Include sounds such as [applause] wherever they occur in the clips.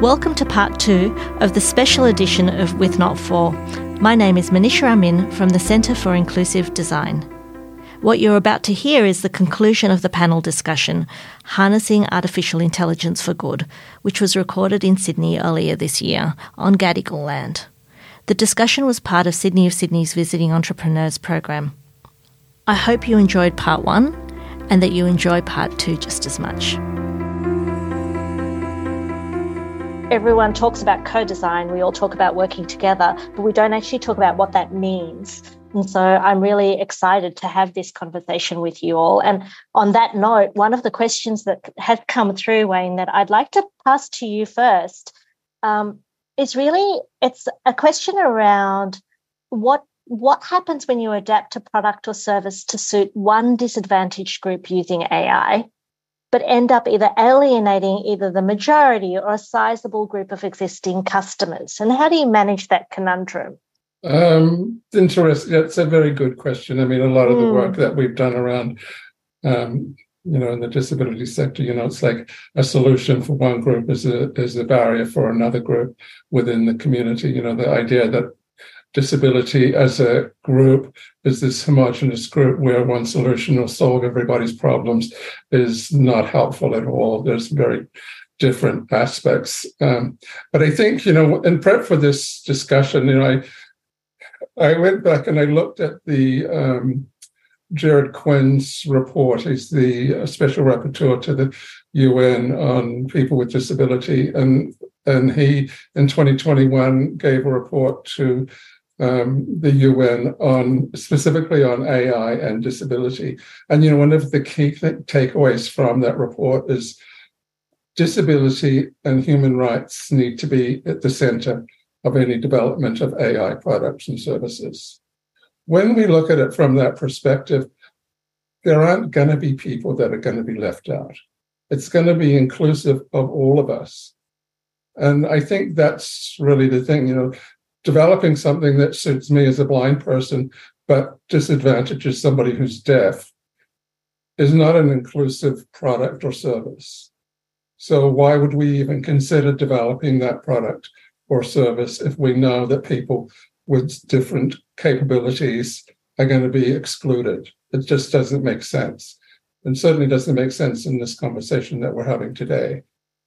Welcome to part two of the special edition of With Not For. My name is Manisha Amin from the Centre for Inclusive Design. What you're about to hear is the conclusion of the panel discussion, Harnessing Artificial Intelligence for Good, which was recorded in Sydney earlier this year on Gadigal land. The discussion was part of Sydney of Sydney's Visiting Entrepreneurs program. I hope you enjoyed part one and that you enjoy part two just as much. Everyone talks about co design, we all talk about working together, but we don't actually talk about what that means. And so I'm really excited to have this conversation with you all. And on that note, one of the questions that has come through, Wayne, that I'd like to pass to you first um, is really it's a question around what what happens when you adapt a product or service to suit one disadvantaged group using AI, but end up either alienating either the majority or a sizable group of existing customers? And how do you manage that conundrum? Um, interesting. That's a very good question. I mean, a lot of the mm. work that we've done around, um, you know, in the disability sector, you know, it's like a solution for one group is a is a barrier for another group within the community. You know, the idea that disability as a group is this homogenous group where one solution will solve everybody's problems is not helpful at all. There's very different aspects. Um, but I think, you know, in prep for this discussion, you know, I I went back and I looked at the um, Gerard Quinn's report. He's the uh, special rapporteur to the UN on people with disability, and and he in 2021 gave a report to um, the UN on specifically on AI and disability. And you know, one of the key th- takeaways from that report is disability and human rights need to be at the center of any development of AI products and services. When we look at it from that perspective, there aren't going to be people that are going to be left out. It's going to be inclusive of all of us. And I think that's really the thing, you know, developing something that suits me as a blind person, but disadvantages somebody who's deaf is not an inclusive product or service. So why would we even consider developing that product or service if we know that people with different capabilities are going to be excluded. It just doesn't make sense. And certainly doesn't make sense in this conversation that we're having today.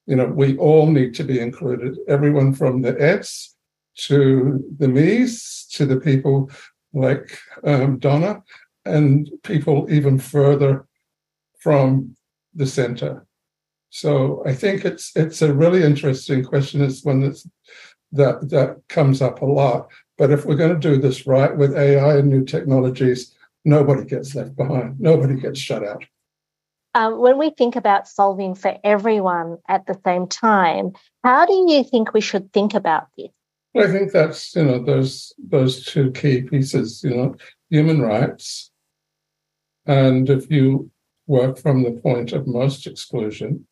You know, we all need to be included, everyone from the Eds to the me's to the people like um, Dona and people even further from the center. So I think it's it's a really interesting question. It's one that's that that comes up a lot. But if we're going to do this right with AI and new technologies, nobody gets left behind. Nobody gets shut out. Um, when we think about solving for everyone at the same time, how do you think we should think about this? I think that's you know those those two key pieces. You know, human rights, and if you work from the point of most exclusion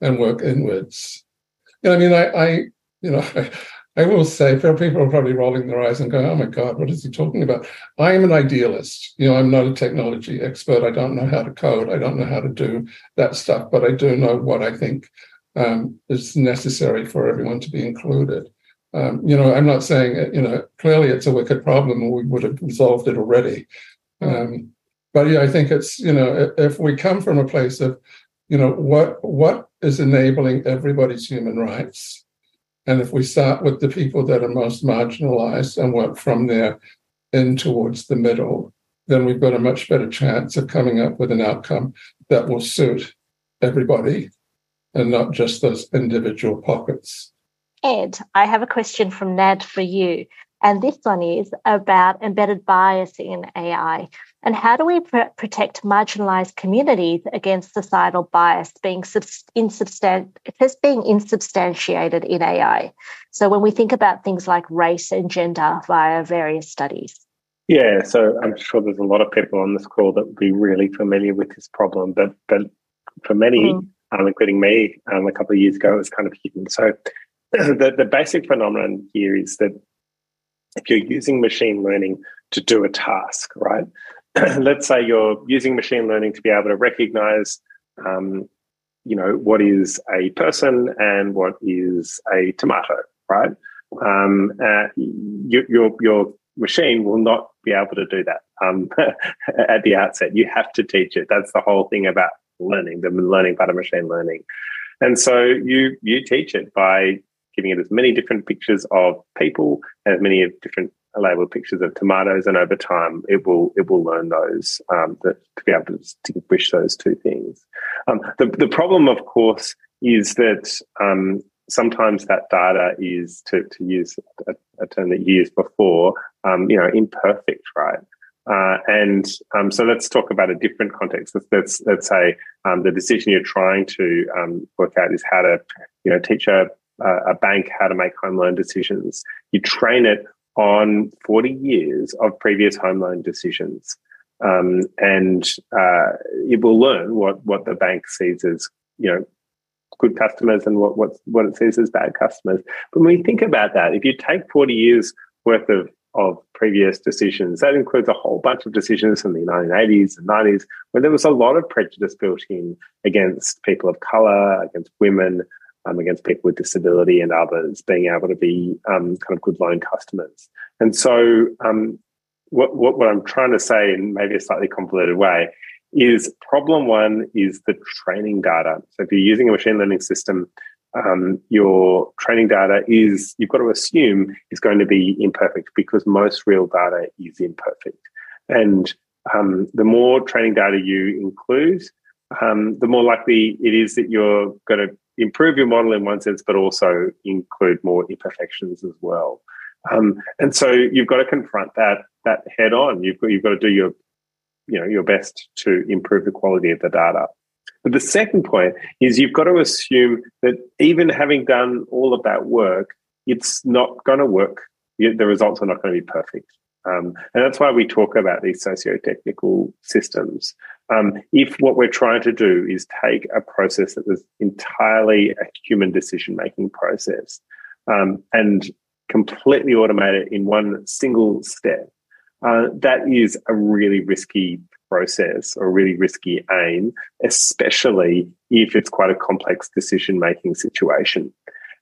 and work inwards. You know, I mean, I, I you know, [laughs] I will say, people are probably rolling their eyes and going, "Oh my God, what is he talking about?" I am an idealist. You know, I'm not a technology expert. I don't know how to code. I don't know how to do that stuff, but I do know what I think um, is necessary for everyone to be included. Um, you know, I'm not saying, you know, clearly it's a wicked problem, we would have resolved it already. Um, but yeah, I think it's, you know, if we come from a place of, you know, what what is enabling everybody's human rights and if we start with the people that are most marginalized and work from there in towards the middle, then we've got a much better chance of coming up with an outcome that will suit everybody and not just those individual pockets. Ed, I have a question from Nad for you. And this one is about embedded bias in AI. And how do we pr- protect marginalized communities against societal bias being subst- insubstan- being insubstantiated in AI? So when we think about things like race and gender via various studies. Yeah, so I'm sure there's a lot of people on this call that would be really familiar with this problem, but but for many, mm. um, including me, um, a couple of years ago, it was kind of hidden. So [clears throat] the, the basic phenomenon here is that if you're using machine learning to do a task, right? [clears throat] Let's say you're using machine learning to be able to recognize um, you know, what is a person and what is a tomato, right? Um, uh, your, your, your machine will not be able to do that um, [laughs] at the outset. You have to teach it. That's the whole thing about learning, the learning part of machine learning. And so you you teach it by giving it as many different pictures of people, as many different labeled pictures of tomatoes, and over time it will it will learn those um, that, to be able to distinguish those two things. Um, the the problem, of course, is that um, sometimes that data is to to use a, a term that you used before, um, you know, imperfect, right? Uh, and um, so let's talk about a different context. Let's let's, let's say um, the decision you're trying to work out is how to, you know, teach a, a bank how to make home loan decisions. You train it on 40 years of previous home loan decisions. Um, and uh, it will learn what, what the bank sees as, you know, good customers and what, what, what it sees as bad customers. But when we think about that, if you take 40 years worth of, of previous decisions, that includes a whole bunch of decisions from the 1980s and 90s, where there was a lot of prejudice built in against people of color, against women, um, against people with disability and others being able to be um, kind of good loan customers. And so, um, what, what, what I'm trying to say in maybe a slightly convoluted way is problem one is the training data. So, if you're using a machine learning system, um, your training data is you've got to assume is going to be imperfect because most real data is imperfect. And um, the more training data you include, um, the more likely it is that you're going to improve your model in one sense, but also include more imperfections as well. Um, and so you've got to confront that that head on. You've got you've got to do your you know your best to improve the quality of the data. But the second point is you've got to assume that even having done all of that work, it's not going to work. The results are not going to be perfect. Um, and that's why we talk about these socio-technical systems. Um, if what we're trying to do is take a process that was entirely a human decision-making process um, and completely automate it in one single step, uh, that is a really risky process or really risky aim, especially if it's quite a complex decision-making situation.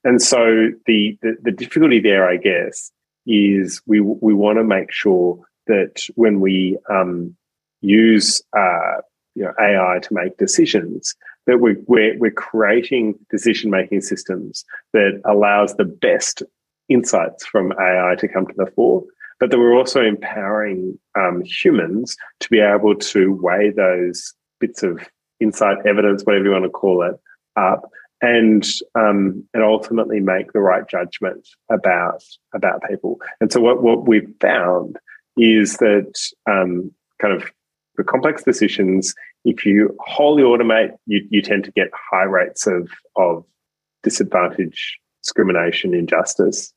And so the, the, the difficulty there, I guess, is we we want to make sure that when we um, use uh, you know AI to make decisions, that we're we're, we're creating decision making systems that allows the best insights from AI to come to the fore, but that we're also empowering um, humans to be able to weigh those bits of insight, evidence, whatever you want to call it, up and um, and ultimately make the right judgment about about people. And so what what we've found is that um, kind of the complex decisions, if you wholly automate, you, you tend to get high rates of of disadvantage, discrimination, injustice,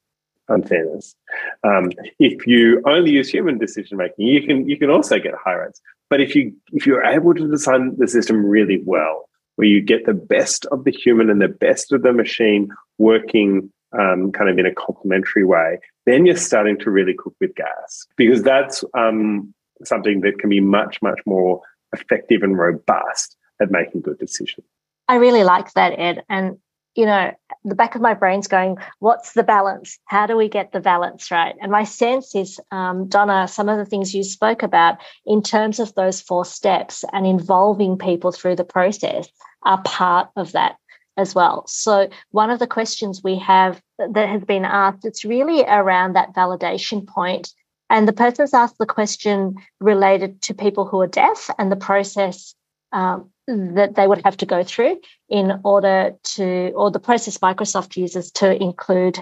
unfairness. Um, if you only use human decision making, you can you can also get high rates. But if you if you're able to design the system really well, where you get the best of the human and the best of the machine working um, kind of in a complementary way, then you're starting to really cook with gas because that's um, something that can be much, much more effective and robust at making good decisions. I really like that, Ed. And, you know, the back of my brain's going, what's the balance? How do we get the balance right? And my sense is, um, Dona, some of the things you spoke about in terms of those four steps and involving people through the process are part of that as well. So one of the questions we have that has been asked, it's really around that validation point. And the person's asked the question related to people who are deaf and the process um, that they would have to go through in order to, or the process Microsoft uses to include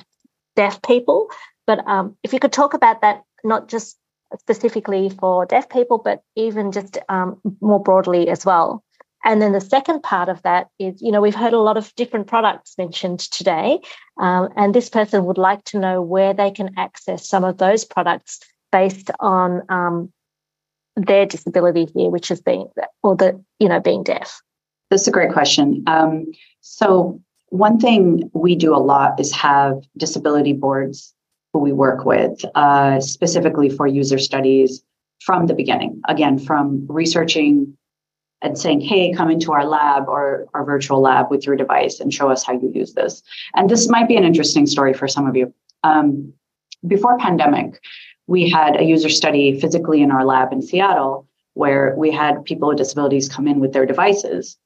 deaf people. But um, if you could talk about that, not just specifically for deaf people, but even just um, more broadly as well. And then the second part of that is, you know, we've heard a lot of different products mentioned today. Um, and this person would like to know where they can access some of those products based on um, their disability here, which is being, or the, you know, being deaf. That's a great question. Um, so, one thing we do a lot is have disability boards who we work with, uh, specifically for user studies from the beginning. Again, from researching and saying, hey, come into our lab or our virtual lab with your device and show us how you use this. And this might be an interesting story for some of you. Um, before pandemic, we had a user study physically in our lab in Seattle where we had people with disabilities come in with their devices.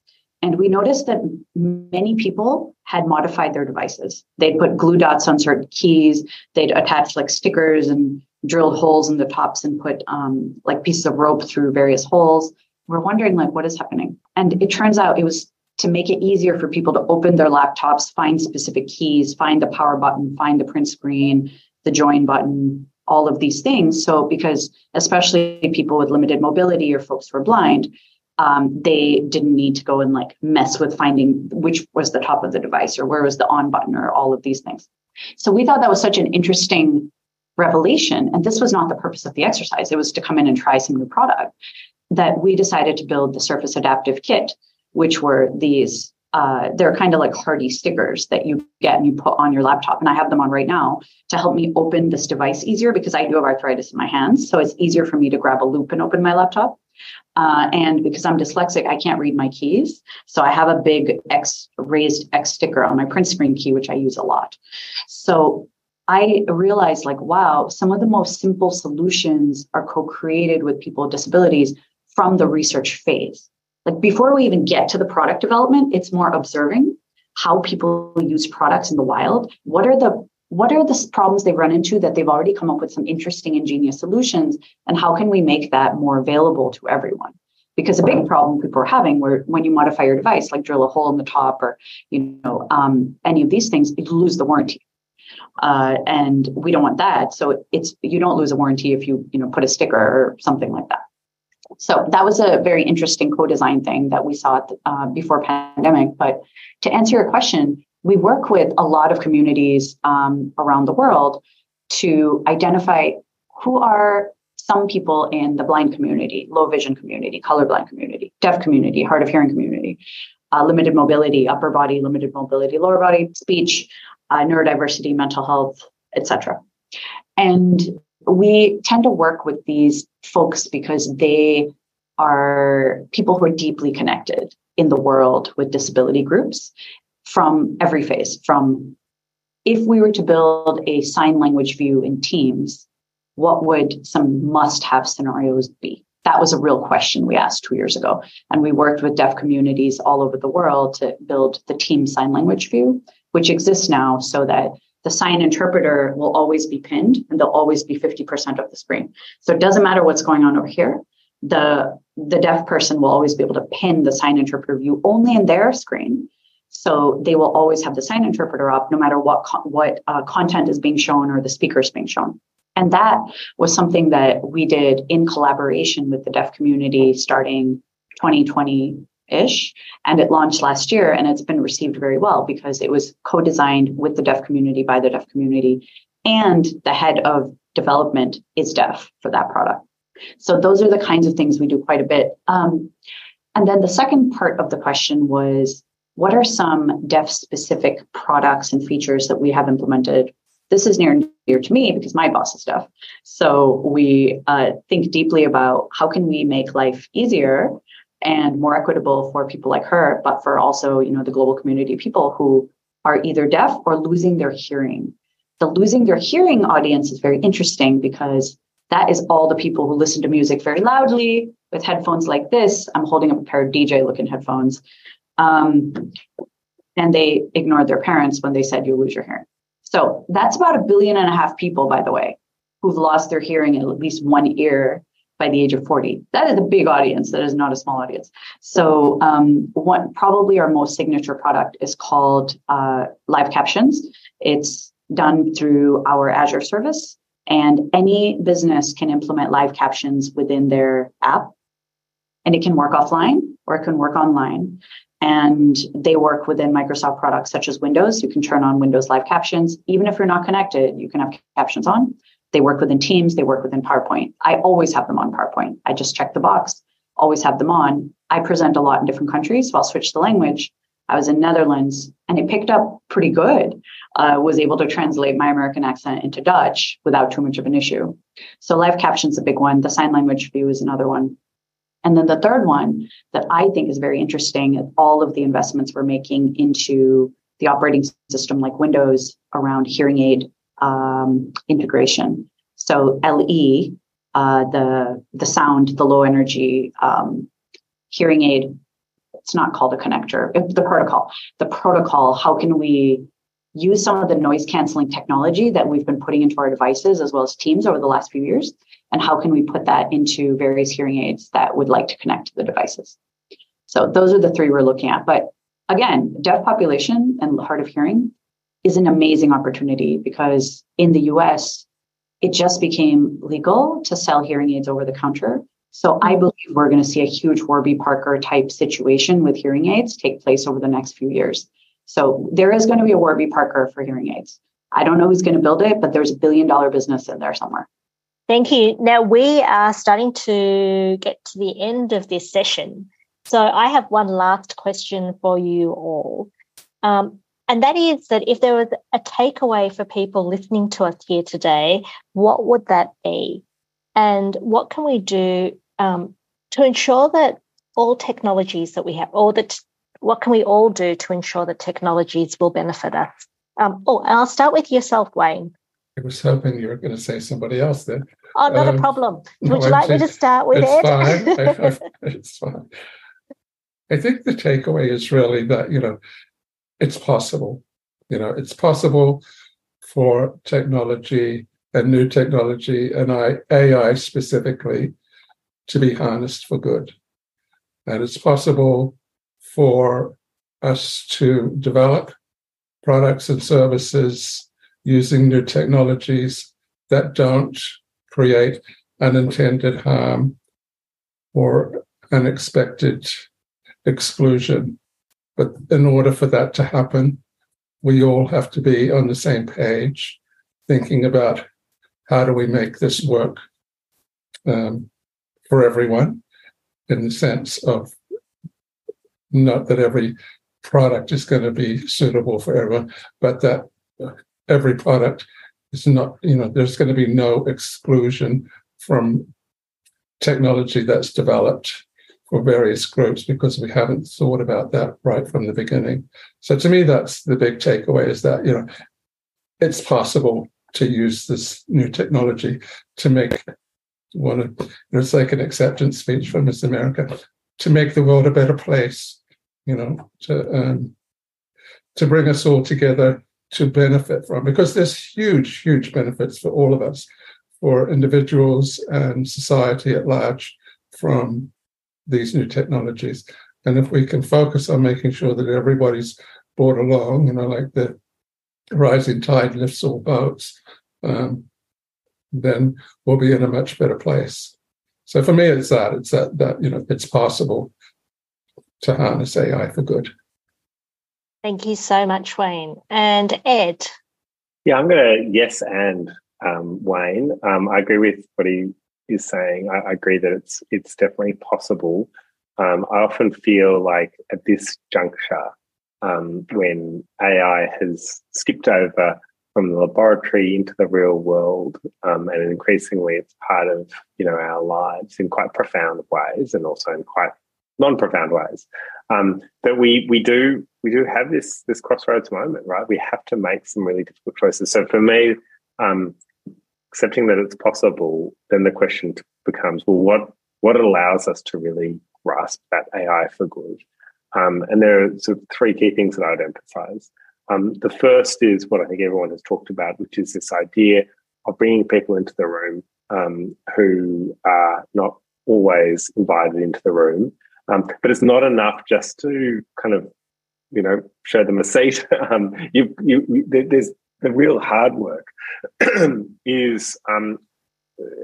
And we noticed that many people had modified their devices. They'd put glue dots on certain keys, they'd attach like stickers and drilled holes in the tops and put um, like pieces of rope through various holes. We're wondering like what is happening. And it turns out it was to make it easier for people to open their laptops, find specific keys, find the power button, find the print screen, the join button, all of these things. So, because especially people with limited mobility or folks who are blind, um, they didn't need to go and like mess with finding which was the top of the device or where was the on button or all of these things. So, we thought that was such an interesting revelation. And this was not the purpose of the exercise, it was to come in and try some new product that we decided to build the Surface Adaptive Kit, which were these uh, they're kind of like hardy stickers that you get and you put on your laptop. And I have them on right now to help me open this device easier because I do have arthritis in my hands. So it's easier for me to grab a loop and open my laptop. Uh, and because I'm dyslexic, I can't read my keys. So I have a big X raised X sticker on my print screen key, which I use a lot. So I realized like, wow, some of the most simple solutions are co-created with people with disabilities from the research phase. Like before we even get to the product development, it's more observing how people use products in the wild. What are the what are the problems they run into that they've already come up with some interesting ingenious solutions and how can we make that more available to everyone? Because a big problem people are having where when you modify your device like drill a hole in the top or you know um, any of these things you lose the warranty. Uh, and we don't want that. So it's you don't lose a warranty if you you know put a sticker or something like that so that was a very interesting co-design thing that we saw uh, before pandemic. But to answer your question, we work with a lot of communities um, around the world to identify who are some people in the blind community, low vision community, colorblind community, deaf community, hard of hearing community, uh, limited mobility, upper body, limited mobility, lower body, speech, uh, neurodiversity, mental health, etc. And we tend to work with these folks because they are people who are deeply connected in the world with disability groups from every phase from if we were to build a sign language view in teams what would some must have scenarios be? That was a real question we asked two years ago. And we worked with deaf communities all over the world to build the team sign language view which exists now so that the sign interpreter will always be pinned and they'll always be 50% of the screen. So it doesn't matter what's going on over here. The, the deaf person will always be able to pin the sign interpreter view only in their screen. So they will always have the sign interpreter up no matter what, what uh, content is being shown or the speaker is being shown. And that was something that we did in collaboration with the deaf community starting 2020 ish. And it launched last year and it's been received very well because it was co designed with the deaf community by the deaf community. And the head of development is deaf for that product. So those are the kinds of things we do quite a bit. Um, and then the second part of the question was what are some deaf specific products and features that we have implemented? This is near and dear to me because my boss is deaf. So we uh, think deeply about how can we make life easier and more equitable for people like her, but for also, you know, the global community of people who are either deaf or losing their hearing. The losing their hearing audience is very interesting because that is all the people who listen to music very loudly with headphones like this. I'm holding up a pair of DJ looking headphones. Um, and they ignored their parents when they said you lose your hearing. So that's about a billion and a half people, by the way, who've lost their hearing in at least one ear by the age of 40. That is a big audience. That is not a small audience. So, um, one probably our most signature product is called uh, Live Captions. It's done through our Azure service, and any business can implement live captions within their app. And it can work offline or it can work online. And they work within Microsoft products such as Windows. You can turn on Windows live captions. Even if you're not connected, you can have captions on. They work within Teams, they work within PowerPoint. I always have them on PowerPoint. I just check the box, always have them on. I present a lot in different countries, so I'll switch the language. I was in Netherlands and it picked up pretty good. Uh, was able to translate my American accent into Dutch without too much of an issue. So live caption's a big one. The sign language view is another one. And then the third one that I think is very interesting all of the investments we're making into the operating system like Windows around hearing aid um, integration. So LE, uh, the the sound, the low energy um, hearing aid. It's not called a connector. The protocol. The protocol. How can we use some of the noise canceling technology that we've been putting into our devices as well as teams over the last few years and how can we put that into various hearing aids that would like to connect to the devices so those are the three we're looking at but again deaf population and hard of hearing is an amazing opportunity because in the us it just became legal to sell hearing aids over the counter so i believe we're going to see a huge warby parker type situation with hearing aids take place over the next few years so there is going to be a warby parker for hearing aids i don't know who's going to build it but there's a billion dollar business in there somewhere Thank you. Now we are starting to get to the end of this session. So I have one last question for you all. Um, and that is that if there was a takeaway for people listening to us here today, what would that be? And what can we do um, to ensure that all technologies that we have, or that what can we all do to ensure that technologies will benefit us? Um, oh, I'll start with yourself, Wayne. I was hoping you were going to say somebody else then. Oh, not um, a problem. Would no, you like me to start with it's Ed? Fine. [laughs] I, I, it's fine. I think the takeaway is really that, you know, it's possible. You know, it's possible for technology and new technology and AI specifically to be harnessed for good. And it's possible for us to develop products and services using new technologies that don't create unintended harm or unexpected exclusion. But in order for that to happen, we all have to be on the same page, thinking about how do we make this work um, for everyone in the sense of not that every product is going to be suitable for everyone, but that every product is not, you know, there's going to be no exclusion from technology that's developed for various groups because we haven't thought about that right from the beginning. So to me, that's the big takeaway is that, you know, it's possible to use this new technology to make one of, you know, it's like an acceptance speech from Miss America, to make the world a better place, you know, to um, to bring us all together to benefit from because there's huge, huge benefits for all of us, for individuals and society at large from these new technologies. And if we can focus on making sure that everybody's brought along, you know, like the rising tide lifts all boats, um, then we'll be in a much better place. So for me, it's that it's that that you know it's possible to harness AI for good. Thank you so much, Wayne. And Ed? Yeah, I'm going to yes and um, Wayne. Um, I agree with what he is saying. I, I agree that it's it's definitely possible. Um, I often feel like at this juncture, um, when AI has skipped over from the laboratory into the real world, um, and increasingly it's part of you know our lives in quite profound ways, and also in quite non-profound ways. Um, that we we do we do have this this crossroads moment, right? We have to make some really difficult choices. So for me, um, accepting that it's possible, then the question becomes, well, what what allows us to really grasp that AI for good? Um, and there are sort of three key things that I'd emphasize. Um, the first is what I think everyone has talked about, which is this idea of bringing people into the room um, who are not always invited into the room um, but it's not enough just to kind of, you know, show them a seat. [laughs] um, you, you, there's the real hard work [clears throat] is um,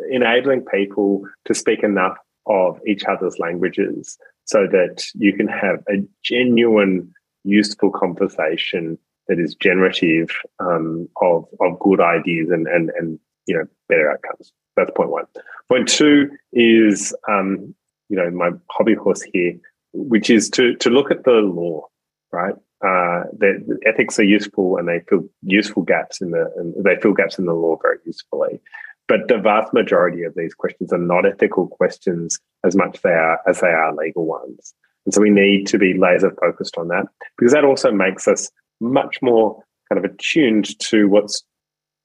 enabling people to speak enough of each other's languages so that you can have a genuine, useful conversation that is generative um, of of good ideas and and and you know better outcomes. That's point one. Point two is um, you know my hobby horse here, which is to to look at the law, right? Uh, the, ethics are useful and they fill useful gaps in the and they fill gaps in the law very usefully. but the vast majority of these questions are not ethical questions as much they are as they are legal ones. And so we need to be laser focused on that because that also makes us much more kind of attuned to what's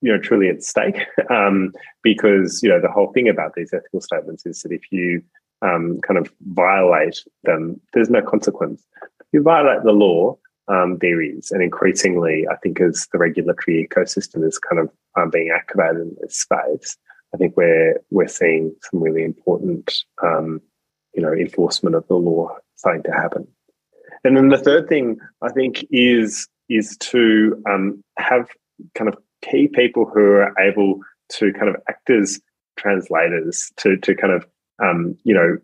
you know truly at stake. [laughs] Um, because you know the whole thing about these ethical statements is that if you um, kind of violate them, there's no consequence. If you violate the law, um, there is, and increasingly, I think as the regulatory ecosystem is kind of um, being activated in this space, I think we're we're seeing some really important, um, you know, enforcement of the law starting to happen. And then the third thing I think is is to um, have kind of key people who are able to kind of act as translators to to kind of um, you know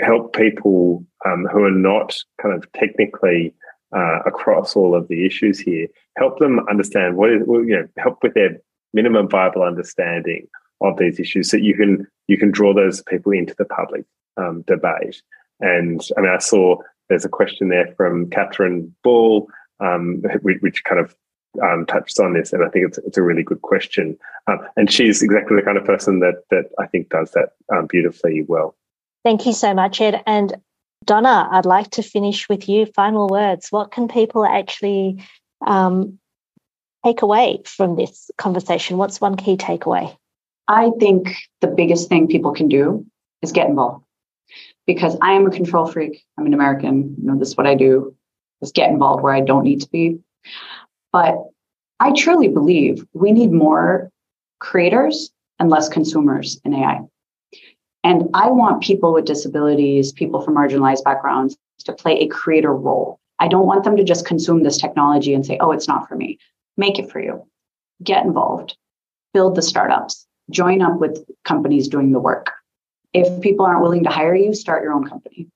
help people um, who are not kind of technically uh, across all of the issues here, help them understand what is you know help with their minimum viable understanding of these issues, so you can you can draw those people into the public um, debate. And I mean, I saw there's a question there from Catherine Ball, um, which, which, kind of um, touches on this, and I think it's it's a really good question. Um, and she's exactly the kind of person that that I think does that um, beautifully well. Thank you so much, Ed. And Dona, I'd like to finish with you. Final words. What can people actually um, take away from this conversation? What's one key takeaway? I think the biggest thing people can do is get involved because I am a control freak. I'm an American. You know, this is what I do is get involved where I don't need to be. But I truly believe we need more creators and less consumers in AI. And I want people with disabilities, people from marginalized backgrounds to play a creator role. I don't want them to just consume this technology and say, oh, it's not for me. Make it for you. Get involved, build the startups, join up with companies doing the work. If people aren't willing to hire you, start your own company.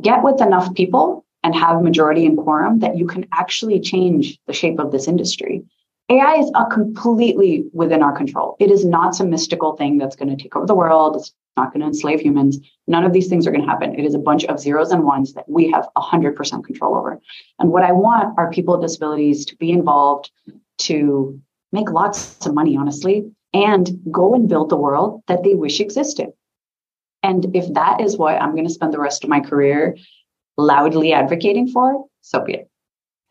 Get with enough people and have majority and quorum that you can actually change the shape of this industry. AI is a completely within our control. It is not some mystical thing that's going to take over the world. It's not going to enslave humans. None of these things are going to happen. It is a bunch of zeros and ones that we have 100% control over. And what I want are people with disabilities to be involved, to make lots of money, honestly, and go and build the world that they wish existed. And if that is what I'm going to spend the rest of my career loudly advocating for, so be it.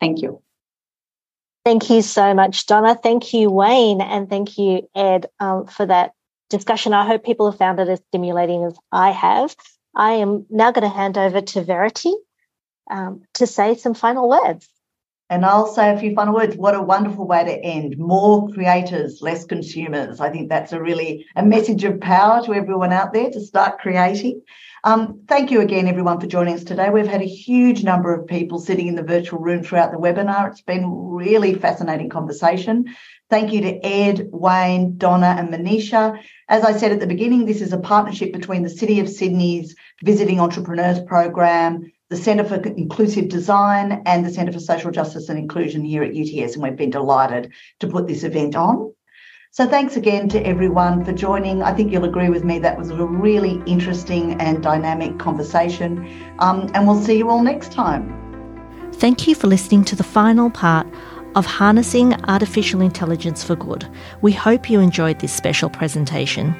Thank you. Thank you so much, Dona. Thank you, Wayne. And thank you, Ed, um, for that discussion. I hope people have found it as stimulating as I have. I am now going to hand over to Verity um, to say some final words. And I'll say a few final words. What a wonderful way to end. More creators, less consumers. I think that's a really a message of power to everyone out there to start creating. Um, thank you again, everyone, for joining us today. We've had a huge number of people sitting in the virtual room throughout the webinar. It's been really fascinating conversation. Thank you to Ed, Wayne, Dona, and Manisha. As I said at the beginning, this is a partnership between the City of Sydney's Visiting Entrepreneurs Program, the Centre for Inclusive Design, and the Centre for Social Justice and Inclusion here at UTS. And we've been delighted to put this event on. So thanks again to everyone for joining. I think you'll agree with me that was a really interesting and dynamic conversation. Um, and we'll see you all next time. Thank you for listening to the final part of Harnessing Artificial Intelligence for Good. We hope you enjoyed this special presentation.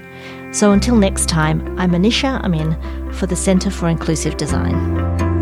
So until next time, I'm Manisha Amin for the Centre for Inclusive Design.